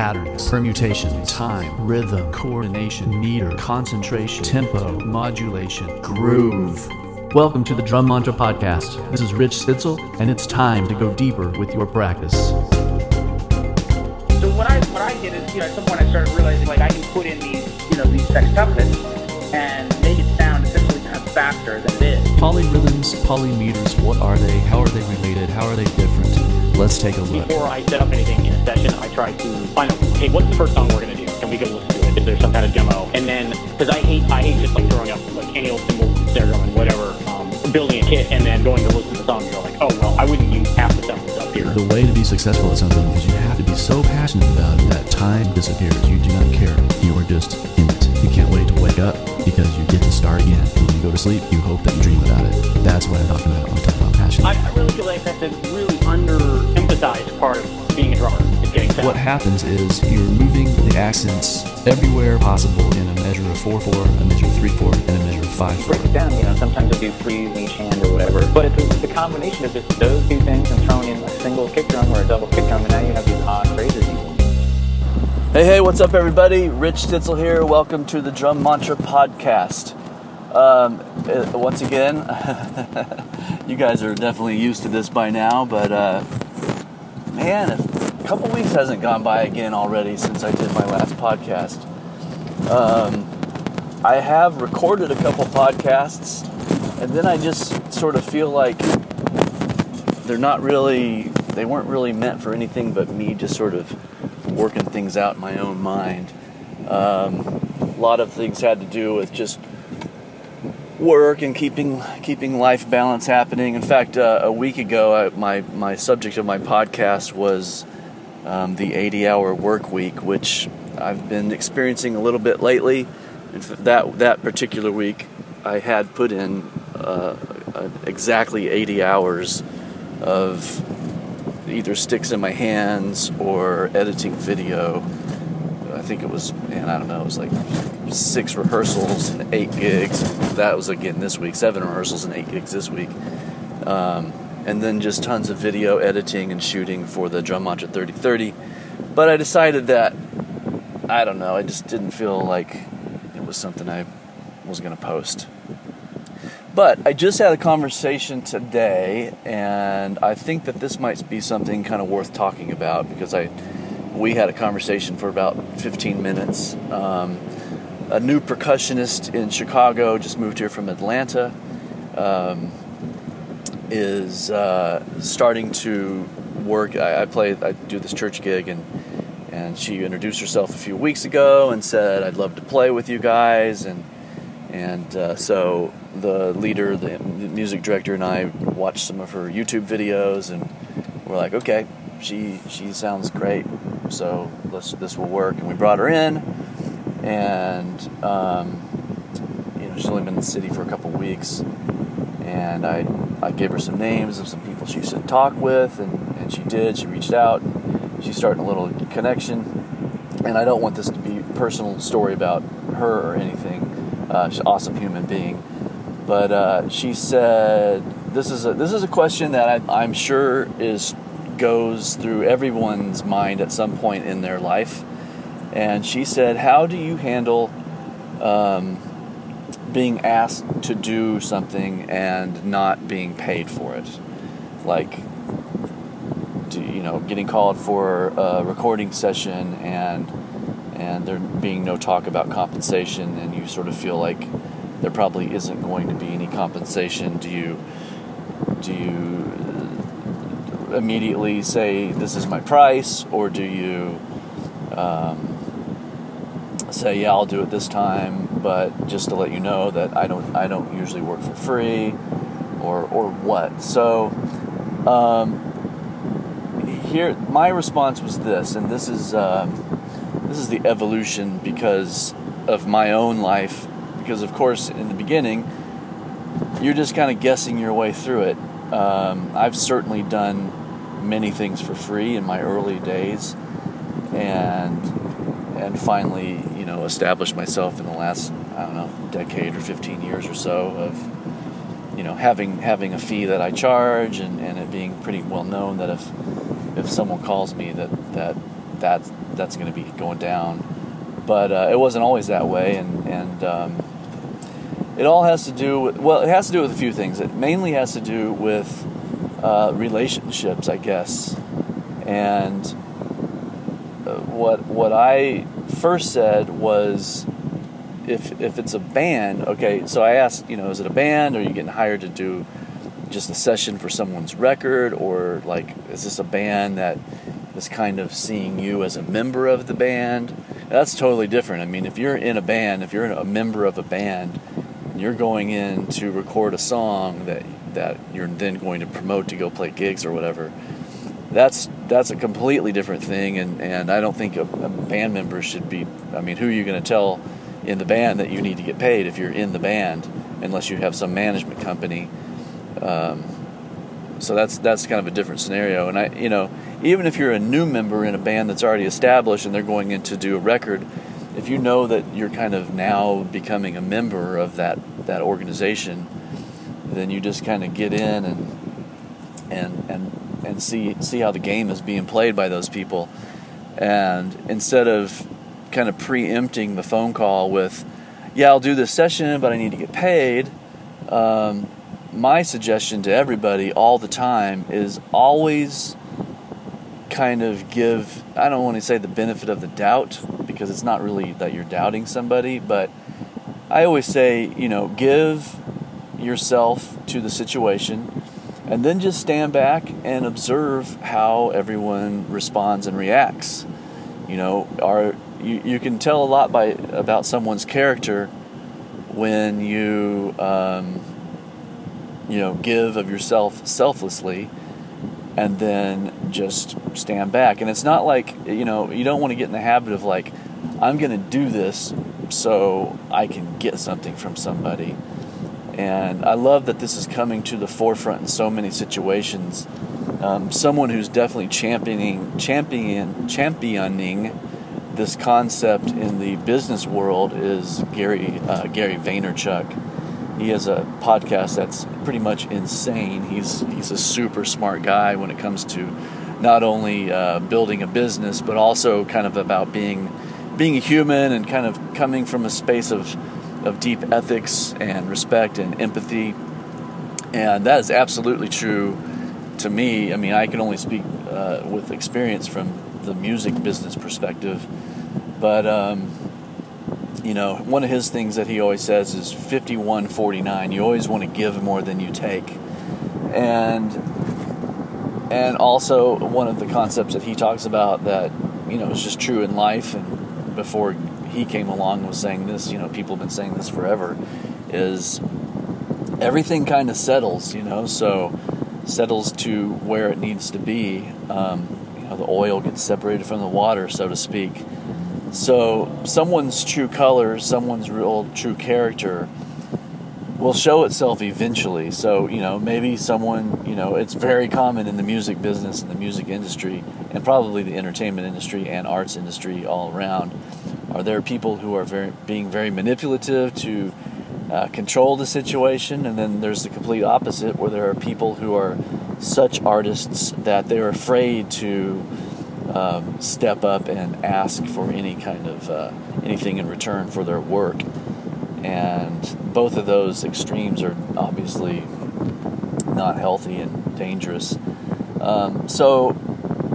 patterns, permutations, time, rhythm, coordination, meter, concentration, tempo, modulation, groove. Welcome to the Drum Mantra Podcast. This is Rich Stitzel, and it's time to go deeper with your practice. So what I what I did is, you know, at some point I started realizing like I can put in these, you know, these sextuplets and make it sound essentially kind of faster than it is. Polyrhythms, polymeters, what are they? How are they related? How are they different? Let's take a look. Before I set up anything in a session, I try to find out, hey, what's the first song we're gonna do? Can we go listen to it? Is there some kind of demo? And then, because I hate, I hate just like throwing up like any old snare drum, and whatever, um, building a kit, and then going to listen to the song and go like, oh well, I wouldn't use half the stuff that's up here. The way to be successful at something is you have to be so passionate about it that time disappears. You do not care. You are just in it. You can't wait to wake up because you get to start again. And when you go to sleep, you hope that you dream about it. That's what I'm talking about when I talk about passion. I, I really feel like that's a really underemphasized part of being a drummer. Is getting sound. What happens is you're moving the accents everywhere possible in a measure of 4 4, a measure of 3 4, and a measure of 5 4. break it down, you know, sometimes I'll do three in each hand or whatever. But it's the combination of just those two things and throwing in a single kick drum or a double kick drum, and now you have these odd phrases you. Hey, hey, what's up, everybody? Rich Stitzel here. Welcome to the Drum Mantra Podcast. Um, uh, once again, you guys are definitely used to this by now, but uh, man, a couple weeks hasn't gone by again already since I did my last podcast. Um, I have recorded a couple podcasts, and then I just sort of feel like they're not really, they weren't really meant for anything but me just sort of working things out in my own mind. Um, a lot of things had to do with just work and keeping keeping life balance happening. In fact, uh, a week ago, I, my my subject of my podcast was um, the 80-hour work week, which I've been experiencing a little bit lately. F- that that particular week, I had put in uh, exactly 80 hours of either sticks in my hands or editing video. Think it was, man, I don't know, it was like six rehearsals and eight gigs. That was again this week, seven rehearsals and eight gigs this week. Um, and then just tons of video editing and shooting for the Drum Mantra 3030. But I decided that, I don't know, I just didn't feel like it was something I was going to post. But I just had a conversation today, and I think that this might be something kind of worth talking about because I we had a conversation for about 15 minutes. Um, a new percussionist in Chicago just moved here from Atlanta. Um, is uh, starting to work. I, I play. I do this church gig, and and she introduced herself a few weeks ago and said, "I'd love to play with you guys." And and uh, so the leader, the music director, and I watched some of her YouTube videos, and we're like, "Okay, she she sounds great, so let's this will work." And we brought her in, and um, you know she's only been in the city for a couple weeks, and I I gave her some names of some people she should talk with, and, and she did. She reached out. She's starting a little connection, and I don't want this to be a personal story about her or anything. Uh, she's an awesome human being, but uh, she said this is a this is a question that I, I'm sure is goes through everyone's mind at some point in their life, and she said, "How do you handle?" Um, being asked to do something and not being paid for it. Like, do, you know, getting called for a recording session and and there being no talk about compensation, and you sort of feel like there probably isn't going to be any compensation. Do you do you immediately say this is my price, or do you um, say yeah I'll do it this time, but just to let you know that I don't I don't usually work for free, or or what. So um, here my response was this, and this is um, this is the evolution because of my own life. Because of course in the beginning you're just kind of guessing your way through it. Um, I've certainly done many things for free in my early days, and and finally, you know, established myself in the last I don't know decade or 15 years or so of you know having having a fee that I charge and, and it being pretty well known that if if someone calls me that that that's that's going to be going down. But uh, it wasn't always that way, and and um, it all has to do with well, it has to do with a few things. It mainly has to do with uh, relationships, I guess, and uh, what what I first said was if if it's a band, okay. So I asked, you know, is it a band? Or are you getting hired to do just a session for someone's record, or like is this a band that is kind of seeing you as a member of the band? That's totally different. I mean, if you're in a band, if you're a member of a band, and you're going in to record a song that that you're then going to promote to go play gigs or whatever. That's that's a completely different thing, and, and I don't think a, a band member should be. I mean, who are you going to tell in the band that you need to get paid if you're in the band, unless you have some management company? Um, so that's that's kind of a different scenario. And I, you know, even if you're a new member in a band that's already established and they're going in to do a record, if you know that you're kind of now becoming a member of that that organization, then you just kind of get in and and and and see see how the game is being played by those people. And instead of kind of preempting the phone call with, "Yeah, I'll do this session, but I need to get paid." Um, my suggestion to everybody all the time is always kind of give I don't want to say the benefit of the doubt because it's not really that you're doubting somebody, but I always say, you know, give yourself to the situation and then just stand back and observe how everyone responds and reacts. You know, are you, you can tell a lot by about someone's character when you um, you know give of yourself selflessly and then just stand back and it's not like you know you don't want to get in the habit of like i'm going to do this so i can get something from somebody and i love that this is coming to the forefront in so many situations um, someone who's definitely championing champion championing this concept in the business world is gary uh, gary vaynerchuk he has a podcast that's pretty much insane. He's he's a super smart guy when it comes to not only uh, building a business, but also kind of about being being a human and kind of coming from a space of of deep ethics and respect and empathy. And that is absolutely true to me. I mean, I can only speak uh, with experience from the music business perspective, but. Um, you know, one of his things that he always says is 51 49. You always want to give more than you take. And and also one of the concepts that he talks about that, you know, is just true in life and before he came along was saying this, you know, people have been saying this forever, is everything kind of settles, you know, so settles to where it needs to be. Um, you know, the oil gets separated from the water, so to speak so, someone's true colors, someone's real true character will show itself eventually. So, you know, maybe someone, you know, it's very common in the music business and the music industry, and probably the entertainment industry and arts industry all around. Are there people who are very being very manipulative to uh, control the situation, and then there's the complete opposite, where there are people who are such artists that they're afraid to um, step up and ask for any kind of uh, anything in return for their work. And both of those extremes are obviously not healthy and dangerous. Um, so,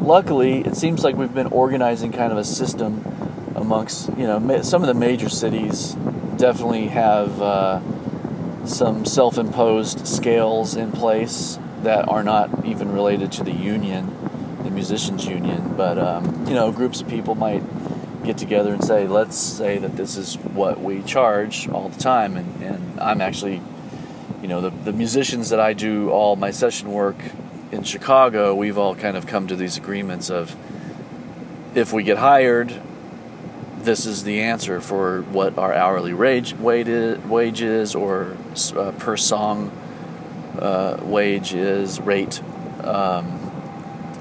luckily, it seems like we've been organizing kind of a system amongst, you know, some of the major cities definitely have uh, some self imposed scales in place that are not even related to the union the musicians union, but um, you know, groups of people might get together and say, let's say that this is what we charge all the time, and, and I'm actually, you know, the, the musicians that I do all my session work in Chicago, we've all kind of come to these agreements of if we get hired, this is the answer for what our hourly wage wage is or uh, per song uh, wage is rate. Um,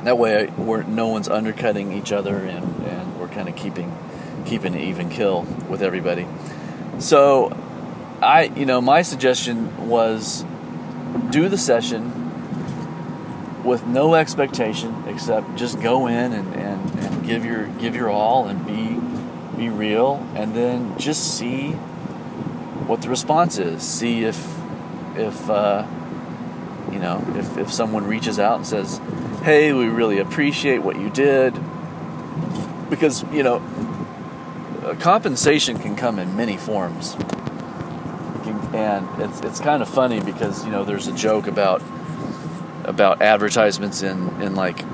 that way, we're, no one's undercutting each other, and, and we're kind of keeping keeping an even kill with everybody. So, I you know my suggestion was do the session with no expectation except just go in and, and, and give your give your all and be be real and then just see what the response is. See if if uh, you know if, if someone reaches out and says hey we really appreciate what you did. Because you know compensation can come in many forms. And it's, it's kind of funny because you know there's a joke about about advertisements in in like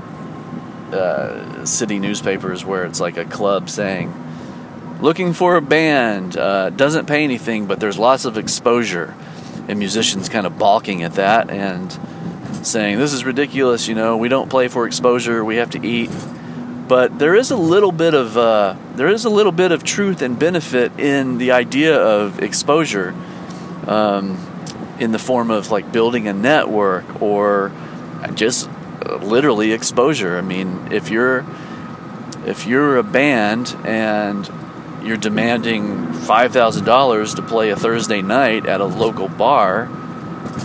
uh, city newspapers where it's like a club saying looking for a band uh, doesn't pay anything but there's lots of exposure and musicians kind of balking at that and saying this is ridiculous you know we don't play for exposure we have to eat but there is a little bit of uh, there is a little bit of truth and benefit in the idea of exposure um, in the form of like building a network or just literally exposure. I mean, if you're if you're a band and you're demanding five thousand dollars to play a Thursday night at a local bar,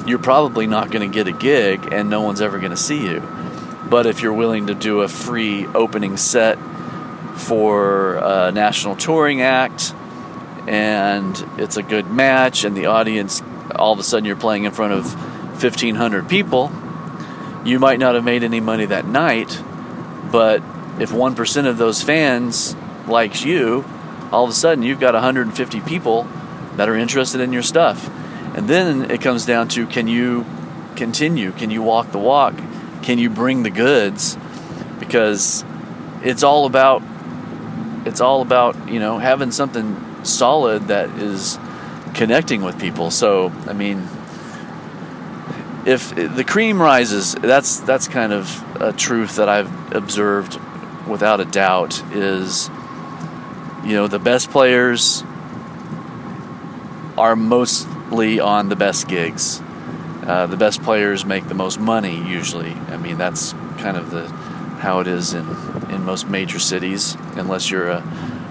you're probably not going to get a gig, and no one's ever going to see you. But if you're willing to do a free opening set for a national touring act, and it's a good match, and the audience all of a sudden you're playing in front of 1,500 people, you might not have made any money that night, but if 1% of those fans likes you, all of a sudden you've got 150 people that are interested in your stuff. And then it comes down to can you continue? Can you walk the walk? Can you bring the goods? Because it's all about it's all about, you know, having something solid that is connecting with people. So, I mean, if the cream rises, that's that's kind of a truth that I've observed without a doubt is you know, the best players are mostly on the best gigs. Uh, the best players make the most money usually. I mean, that's kind of the how it is in in most major cities, unless you're a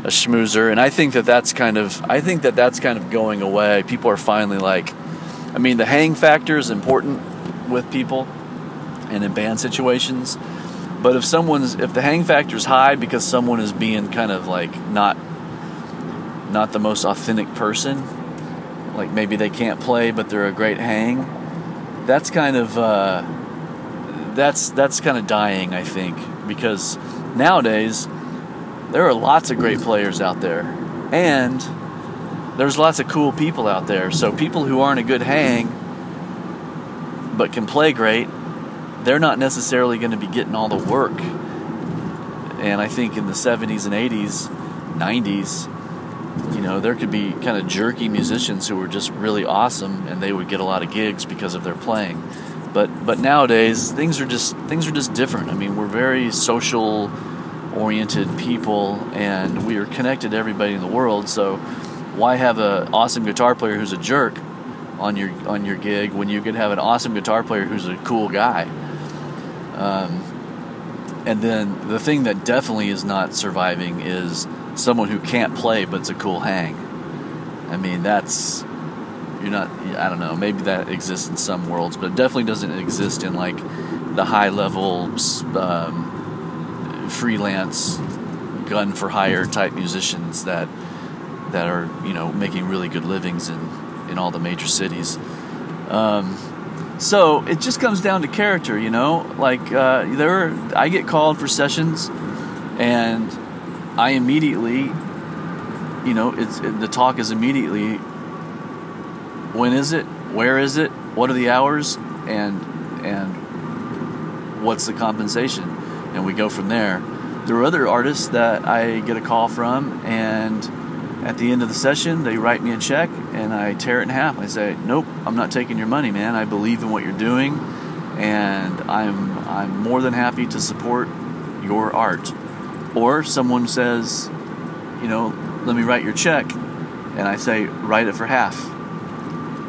a schmoozer. And I think that that's kind of I think that that's kind of going away. People are finally like, I mean, the hang factor is important with people and in band situations. But if someone's if the hang factor is high because someone is being kind of like not not the most authentic person, like maybe they can't play but they're a great hang, that's kind of uh, that's that's kind of dying, I think, because nowadays there are lots of great players out there, and there's lots of cool people out there. So people who aren't a good hang but can play great they're not necessarily going to be getting all the work. And I think in the 70s and 80s, 90s, you know, there could be kind of jerky musicians who were just really awesome and they would get a lot of gigs because of their playing. But but nowadays things are just things are just different. I mean, we're very social oriented people and we are connected to everybody in the world, so why have an awesome guitar player who's a jerk on your on your gig when you could have an awesome guitar player who's a cool guy? Um, and then the thing that definitely is not surviving is someone who can't play but it's a cool hang. I mean, that's you're not. I don't know. Maybe that exists in some worlds, but it definitely doesn't exist in like the high level um, freelance gun for hire type musicians that that are you know making really good livings in in all the major cities. Um, so it just comes down to character, you know. Like uh, there, are, I get called for sessions, and I immediately, you know, it's it, the talk is immediately. When is it? Where is it? What are the hours? And and what's the compensation? And we go from there. There are other artists that I get a call from, and at the end of the session, they write me a check and I tear it in half. I say, "Nope, I'm not taking your money, man. I believe in what you're doing, and I'm I'm more than happy to support your art." Or someone says, "You know, let me write your check," and I say, "Write it for half."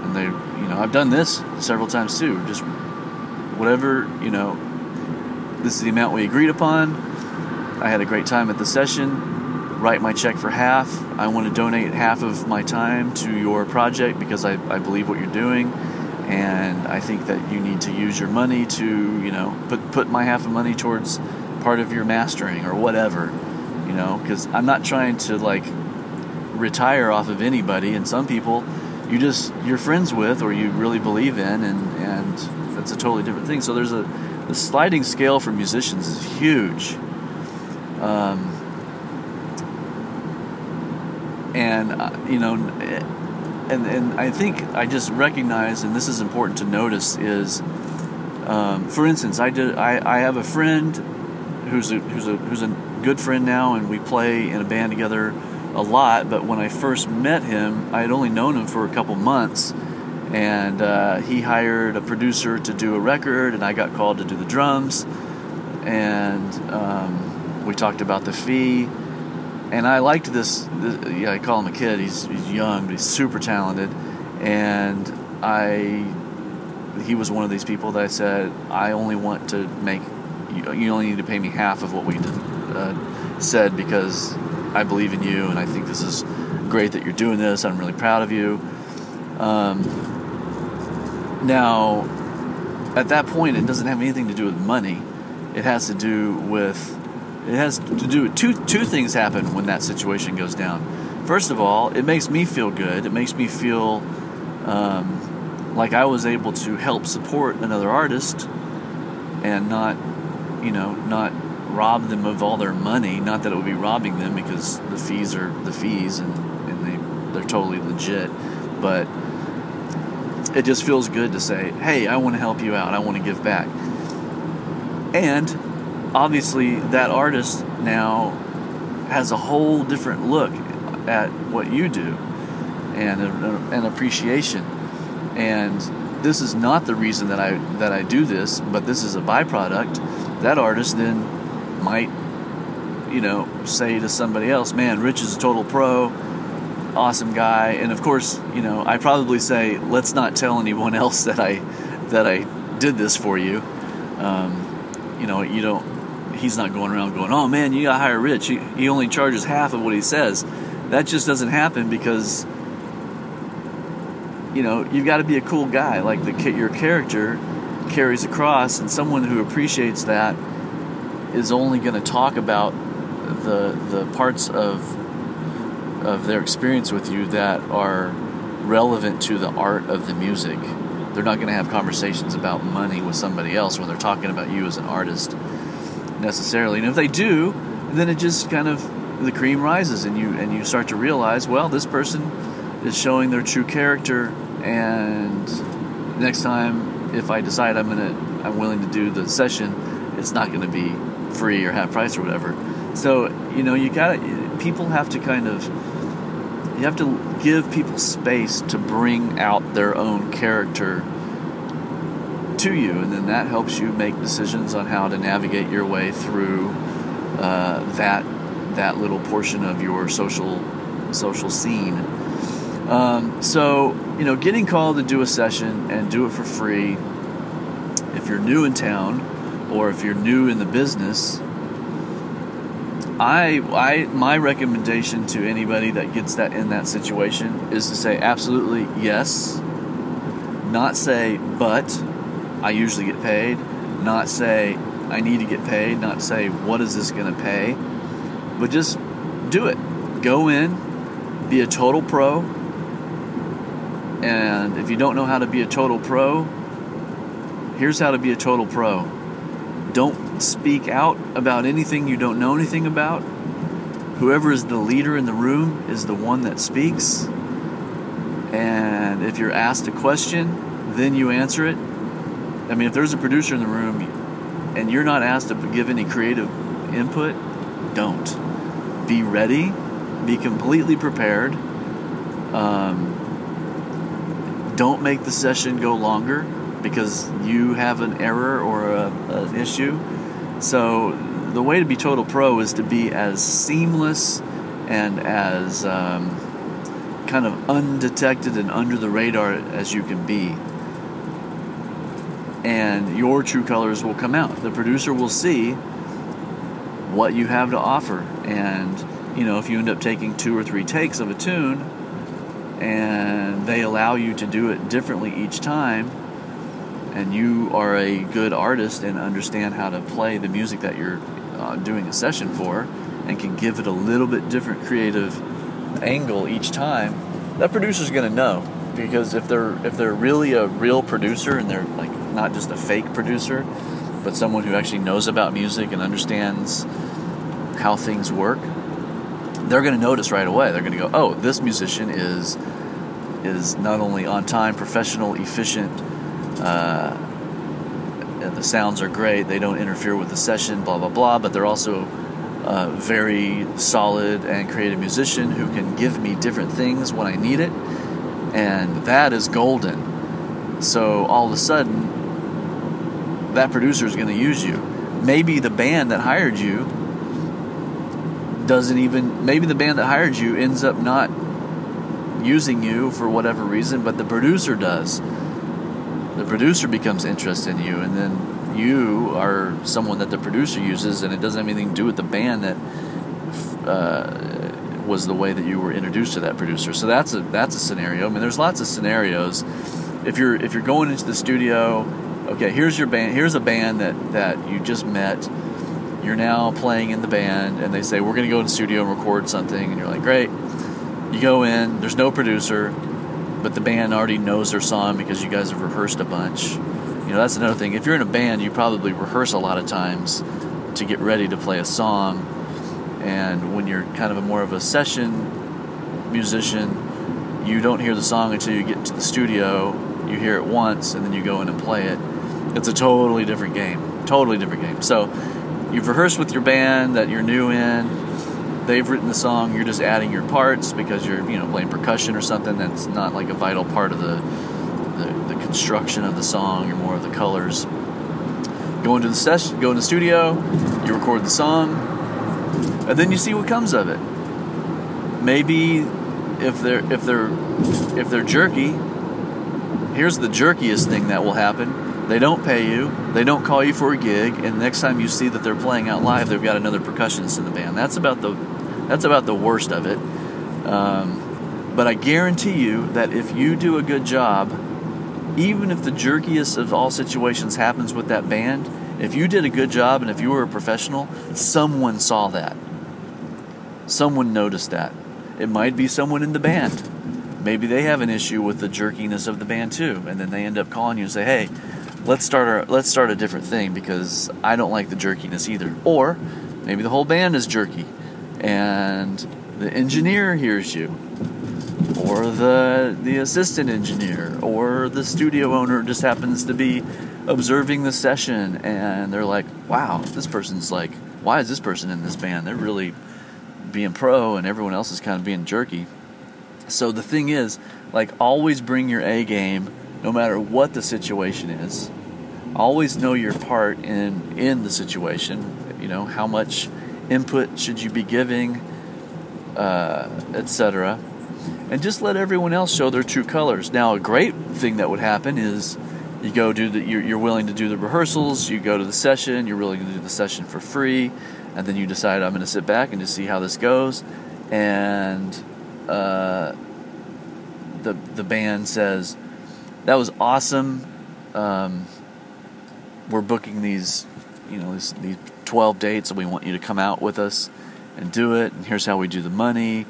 And they, you know, I've done this several times too. Just whatever, you know, this is the amount we agreed upon. I had a great time at the session write my check for half. I want to donate half of my time to your project because I, I believe what you're doing. And I think that you need to use your money to, you know, put, put my half of money towards part of your mastering or whatever, you know, because I'm not trying to like retire off of anybody. And some people you just you're friends with or you really believe in, and and that's a totally different thing. So there's a the sliding scale for musicians is huge. Um, and uh, you know and and I think I just recognize and this is important to notice is um, for instance I did I, I have a friend who's a who's a who's a good friend now and we play in a band together a lot but when I first met him I had only known him for a couple months and uh, he hired a producer to do a record and I got called to do the drums and um, we talked about the fee and I liked this, this, Yeah, I call him a kid. He's, he's young, but he's super talented. And I, he was one of these people that I said, I only want to make. You, only need to pay me half of what we uh, said because I believe in you, and I think this is great that you're doing this. I'm really proud of you. Um, now, at that point, it doesn't have anything to do with money. It has to do with it has to do with two two things happen when that situation goes down. First of all, it makes me feel good. It makes me feel um, like I was able to help support another artist and not, you know, not rob them of all their money. Not that it would be robbing them because the fees are the fees and, and they they're totally legit, but it just feels good to say, hey, I want to help you out. I want to give back. And obviously that artist now has a whole different look at what you do and an appreciation. And this is not the reason that I that I do this but this is a byproduct. That artist then might you know say to somebody else man Rich is a total pro awesome guy. And of course you know I probably say let's not tell anyone else that I that I did this for you. Um, you know you don't he's not going around going, "Oh man, you got to hire Rich. He, he only charges half of what he says." That just doesn't happen because you know you've got to be a cool guy. Like the your character carries across, and someone who appreciates that is only going to talk about the the parts of of their experience with you that are relevant to the art of the music. They're not going to have conversations about money with somebody else when they're talking about you as an artist necessarily. And if they do, then it just kind of the cream rises, and you and you start to realize, well, this person is showing their true character, and next time, if I decide I'm gonna I'm willing to do the session, it's not going to be free or half price or whatever. So you know, you got to people have to kind of you have to give people space to bring out their own character to you, and then that helps you make decisions on how to navigate your way through uh, that that little portion of your social social scene. Um, so you know, getting called to do a session and do it for free. If you're new in town, or if you're new in the business, I, I, my recommendation to anybody that gets that in that situation is to say absolutely yes, not say but, I usually get paid, not say I need to get paid, not say what is this going to pay, but just do it. Go in, be a total pro. And if you don't know how to be a total pro, here's how to be a total pro. Don't speak out about anything you don't know anything about. Whoever is the leader in the room is the one that speaks. And if you're asked a question, then you answer it I mean, if there's a producer in the room and you're not asked to give any creative input, don't. Be ready, be completely prepared. Um, don't make the session go longer because you have an error or a, an issue. So, the way to be total pro is to be as seamless and as um, kind of undetected and under the radar as you can be and your true colors will come out. The producer will see what you have to offer. And, you know, if you end up taking two or three takes of a tune and they allow you to do it differently each time, and you are a good artist and understand how to play the music that you're uh, doing a session for and can give it a little bit different creative angle each time, that producer's going to know because if they're if they're really a real producer and they're like not just a fake producer, but someone who actually knows about music and understands how things work, they're going to notice right away. They're going to go, "Oh, this musician is is not only on time, professional, efficient." Uh, and the sounds are great. They don't interfere with the session, blah blah blah. But they're also a very solid and creative musician who can give me different things when I need it, and that is golden. So all of a sudden, that producer is going to use you. Maybe the band that hired you doesn't even. Maybe the band that hired you ends up not using you for whatever reason, but the producer does the producer becomes interested in you, and then you are someone that the producer uses, and it doesn't have anything to do with the band that uh, was the way that you were introduced to that producer. So that's a that's a scenario. I mean, there's lots of scenarios. If you're if you're going into the studio, okay, here's your band. Here's a band that that you just met. You're now playing in the band, and they say we're going to go in studio and record something, and you're like, great. You go in. There's no producer but the band already knows their song because you guys have rehearsed a bunch. You know, that's another thing. If you're in a band, you probably rehearse a lot of times to get ready to play a song. And when you're kind of a more of a session musician, you don't hear the song until you get into the studio. You hear it once and then you go in and play it. It's a totally different game. Totally different game. So you've rehearsed with your band that you're new in. They've written the song. You're just adding your parts because you're you know playing percussion or something that's not like a vital part of the the, the construction of the song. You're more of the colors. Go into the session go in the studio. You record the song. And then you see what comes of it. Maybe if they're if they're if they're jerky here's the jerkiest thing that will happen they don't pay you they don't call you for a gig and next time you see that they're playing out live they've got another percussionist in the band that's about the that's about the worst of it. Um, but I guarantee you that if you do a good job, even if the jerkiest of all situations happens with that band, if you did a good job and if you were a professional, someone saw that. Someone noticed that. It might be someone in the band. Maybe they have an issue with the jerkiness of the band too, and then they end up calling you and say, "Hey, let's start our, let's start a different thing because I don't like the jerkiness either." Or maybe the whole band is jerky and the engineer hears you. Or the the assistant engineer. Or the studio owner just happens to be observing the session and they're like wow this person's like why is this person in this band? They're really being pro and everyone else is kind of being jerky. So the thing is like always bring your a game no matter what the situation is always know your part in in the situation you know how much input should you be giving, uh, etc. And just let everyone else show their true colors. Now, a great thing that would happen is you go do the you're, you're willing to do the rehearsals, you go to the session, you're willing to do the session for free, and then you decide I'm going to sit back and just see how this goes, and uh, the the band says that was awesome. Um, we're booking these, you know, these, these 12 dates and we want you to come out with us and do it. And here's how we do the money.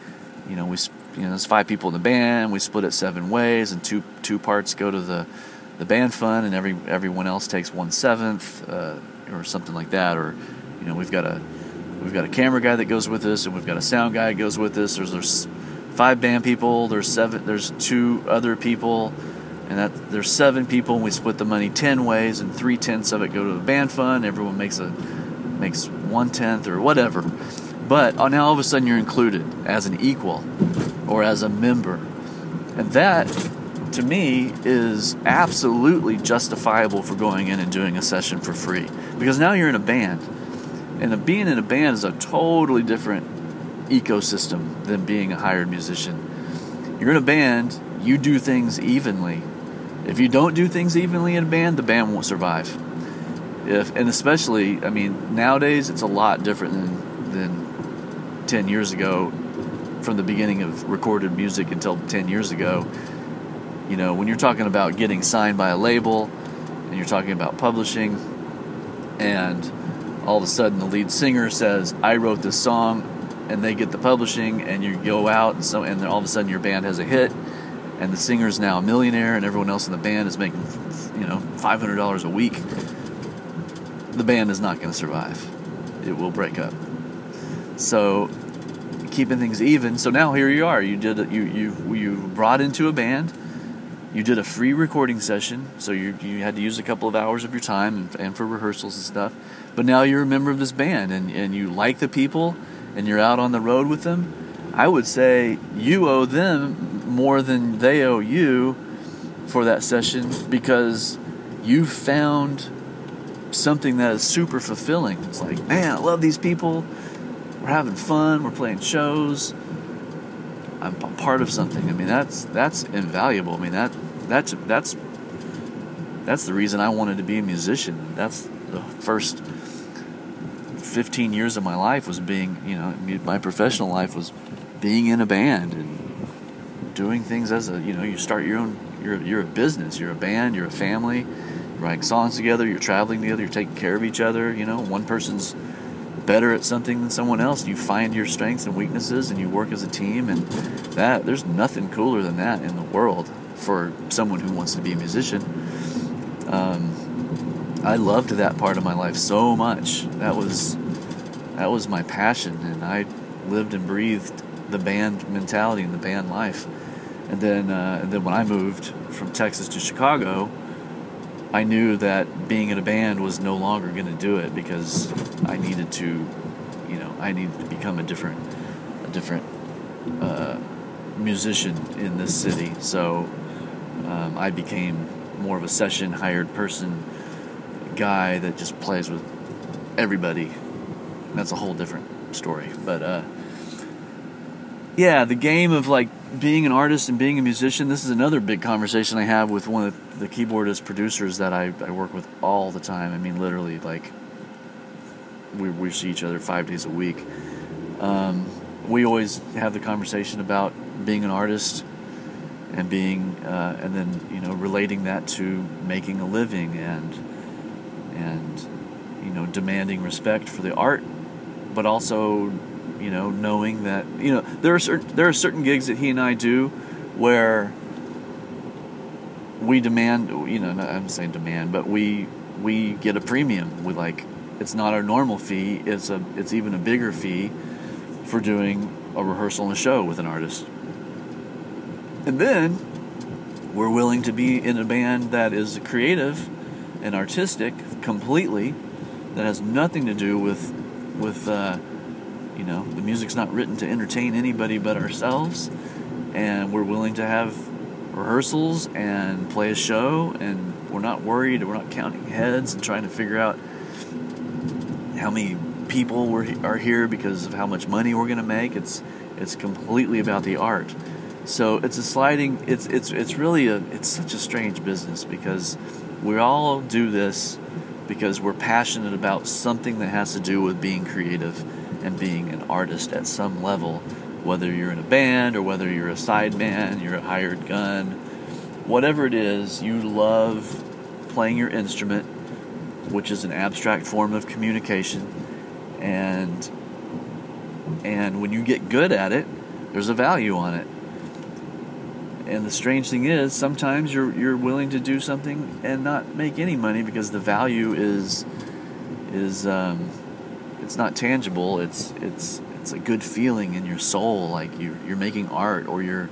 You know, we you know there's five people in the band. We split it seven ways, and two two parts go to the the band fund, and every everyone else takes one seventh uh, or something like that. Or you know, we've got a we've got a camera guy that goes with us, and we've got a sound guy that goes with us. There's there's five band people. There's seven. There's two other people, and that there's seven people. And we split the money ten ways, and three tenths of it go to the band fund. Everyone makes a makes one tenth or whatever. But uh, now all of a sudden you're included as an equal or as a member. And that, to me, is absolutely justifiable for going in and doing a session for free. Because now you're in a band. And being in a band is a totally different ecosystem than being a hired musician. You're in a band, you do things evenly. If you don't do things evenly in a band, the band won't survive. If and especially I mean nowadays it's a lot different than than 10 years ago from the beginning of recorded music until 10 years ago. You know when you're talking about getting signed by a label and you're talking about publishing and all of a sudden the lead singer says, "I wrote this song," and they get the publishing, and you go out, and so and all of a sudden your band has a hit, and the singer's now a millionaire, and everyone else in the band is making, you know, five hundred dollars a week. The band is not going to survive; it will break up. So, keeping things even. So now here you are. You did you you you brought into a band. You did a free recording session, so you you had to use a couple of hours of your time and, and for rehearsals and stuff. But now you're a member of this band, and and you like the people, and you're out on the road with them. I would say you owe them more than they owe you for that session because you found something that is super fulfilling. It's like, man, I love these people. We're having fun. We're playing shows. I'm part of something. I mean, that's that's invaluable. I mean, that that's that's that's the reason I wanted to be a musician. That's the first 15 years of my life was being, you know, my professional life was being in a band and doing things as a, you know, you start your own. You're you're a business. You're a band. You're a family. You're writing songs together. You're traveling together. You're taking care of each other. You know, one person's better at something than someone else. You find your strengths and weaknesses, and you work as a team. And that there's nothing cooler than that in the world for someone who wants to be a musician. Um, I loved that part of my life so much. That was that was my passion, and I lived and breathed the band mentality and the band life. And then, uh, and then when I moved from Texas to Chicago, I knew that being in a band was no longer going to do it because I needed to, you know, I needed to become a different, a different uh, musician in this city. So um, I became more of a session hired person guy that just plays with everybody. That's a whole different story. But uh, yeah, the game of like being an artist and being a musician. This is another big conversation I have with one of the keyboardist producers that I, I work with all the time. I mean, literally, like we, we see each other five days a week. Um, we always have the conversation about being an artist and being uh, and then you know relating that to making a living and and you know demanding respect for the art but also you know knowing that you know there are certain there are certain gigs that he and I do where we demand you know I'm saying demand but we we get a premium. We like it's not our normal fee. It's a it's even a bigger fee for doing a rehearsal and a show with an artist. And then we're willing to be in a band that is creative and artistic completely, that has nothing to do with with uh, you know the music's not written to entertain anybody but ourselves, and we're willing to have rehearsals and play a show, and we're not worried, we're not counting heads and trying to figure out how many people are here because of how much money we're going to make. It's it's completely about the art so it's a sliding. It's it's it's really a it's such a strange business because we all do this because we're passionate about something that has to do with being creative and being an artist at some level, whether you're in a band or whether you're a side man, you're a hired gun, whatever it is, you love playing your instrument, which is an abstract form of communication, and and when you get good at it, there's a value on it. And the strange thing is, sometimes you're you're willing to do something and not make any money because the value is is um, it's not tangible. It's it's it's a good feeling in your soul, like you you're making art or you're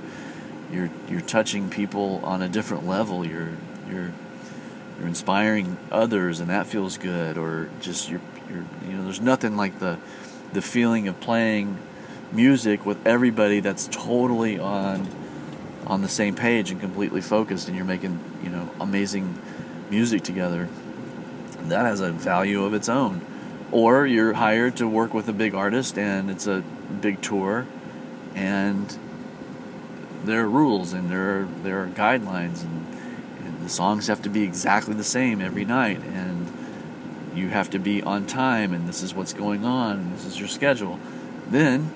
you're you're touching people on a different level. You're you're you're inspiring others, and that feels good. Or just you're you're you know, there's nothing like the the feeling of playing music with everybody that's totally on on the same page and completely focused and you're making you know amazing music together that has a value of its own or you're hired to work with a big artist and it's a big tour and there are rules and there are there are guidelines and, and the songs have to be exactly the same every night and you have to be on time and this is what's going on and this is your schedule then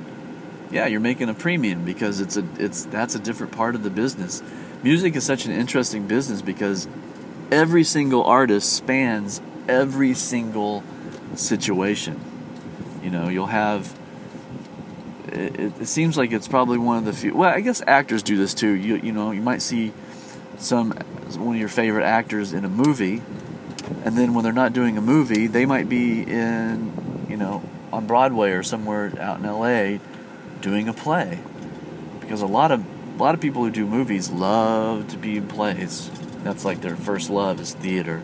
yeah, you're making a premium because it's a it's that's a different part of the business. Music is such an interesting business because every single artist spans every single situation. You know, you'll have. It, it, seems like it's probably one of the few. Well, I guess actors do this too. You you know, you might see some one of your favorite actors in a movie, and then when they're not doing a movie, they might be in you know on Broadway or somewhere out in L.A. doing a play, because a lot of a lot of people who do movies love to be in plays. That's like their first love is theater,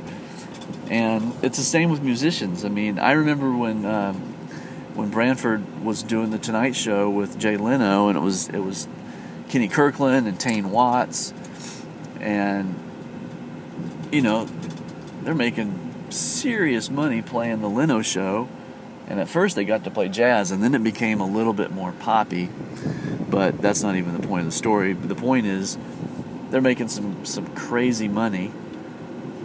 and it's the same with musicians. I mean, I remember when um, when Branford was doing the Tonight Show with Jay Leno, and it was it was Kenny Kirkland and Tain Watts, and you know they're making serious money playing the Leno Show. And at first they got to play jazz, and then it became a little bit more poppy. But that's not even the point of the story. But the point is, they're making some some crazy money.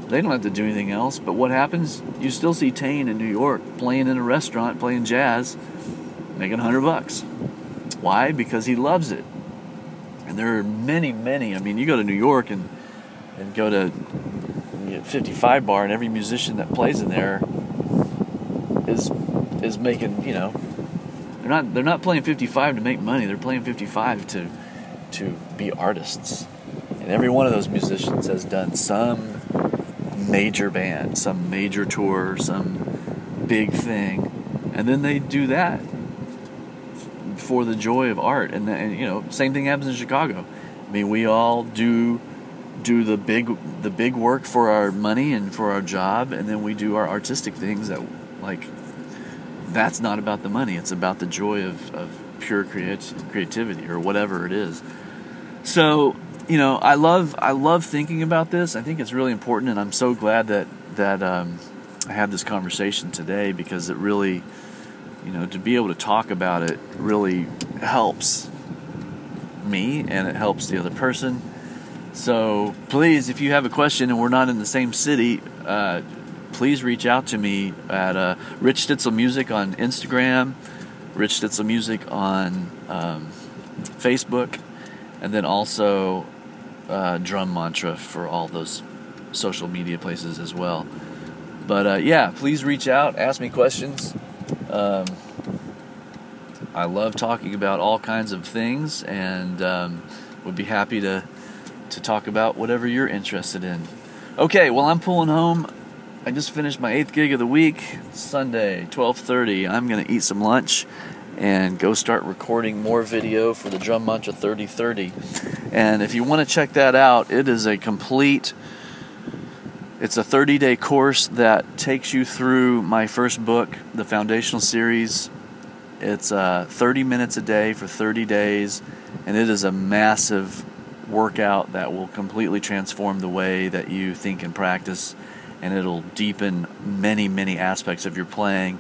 They don't have to do anything else. But what happens? You still see Tain in New York playing in a restaurant, playing jazz, making hundred bucks. Why? Because he loves it. And there are many, many. I mean, you go to New York and and go to 55 bar, and every musician that plays in there is is making you know they're not they're not playing 55 to make money. They're playing 55 to to be artists. And every one of those musicians has done some major band, some major tour, some big thing, and then they do that for the joy of art. And, then, you know, same thing happens in Chicago. I mean, we all do do the big the big work for our money and for our job, and then we do our artistic things that like that's not about the money. It's about the joy of, of pure creat- creativity or whatever it is. So, you know, I love I love thinking about this. I think it's really important, and I'm so glad that that um, I had this conversation today because it really, you know, to be able to talk about it really helps me and it helps the other person. So please, if you have a question and we're not in the same city, uh, please reach out to me at uh, Rich Stitzel Music on Instagram, Rich Stitzel Music on um, Facebook, and then also uh, Drum Mantra for all those social media places as well. But uh, yeah, please reach out, ask me questions. Um, I love talking about all kinds of things, and um, would be happy to to talk about whatever you're interested in. Okay, well I'm pulling home. I just finished my eighth gig of the week, Sunday, 12:30. I'm gonna eat some lunch and go start recording more video for the Drum Mantra 3030. And if you want to check that out, it is a complete. It's a 30-day course that takes you through my first book, the Foundational Series. It's uh, 30 minutes a day for 30 days, and it is a massive workout that will completely transform the way that you think and practice, and it'll deepen many, many aspects of your playing.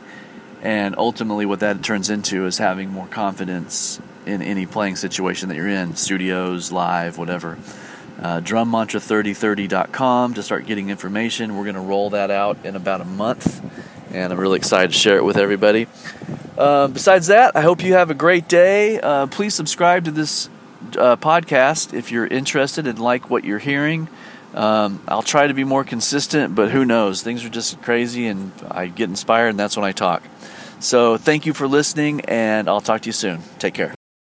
And ultimately, what that turns into is having more confidence in any playing situation that you're in studios, live, whatever. Uh, drummantra3030.com to start getting information. We're going to roll that out in about a month, and I'm really excited to share it with everybody. Uh, besides that, I hope you have a great day. Uh, please subscribe to this uh, podcast if you're interested and like what you're hearing. Um, I'll try to be more consistent, but who knows? Things are just crazy, and I get inspired, and that's when I talk. So, thank you for listening, and I'll talk to you soon. Take care.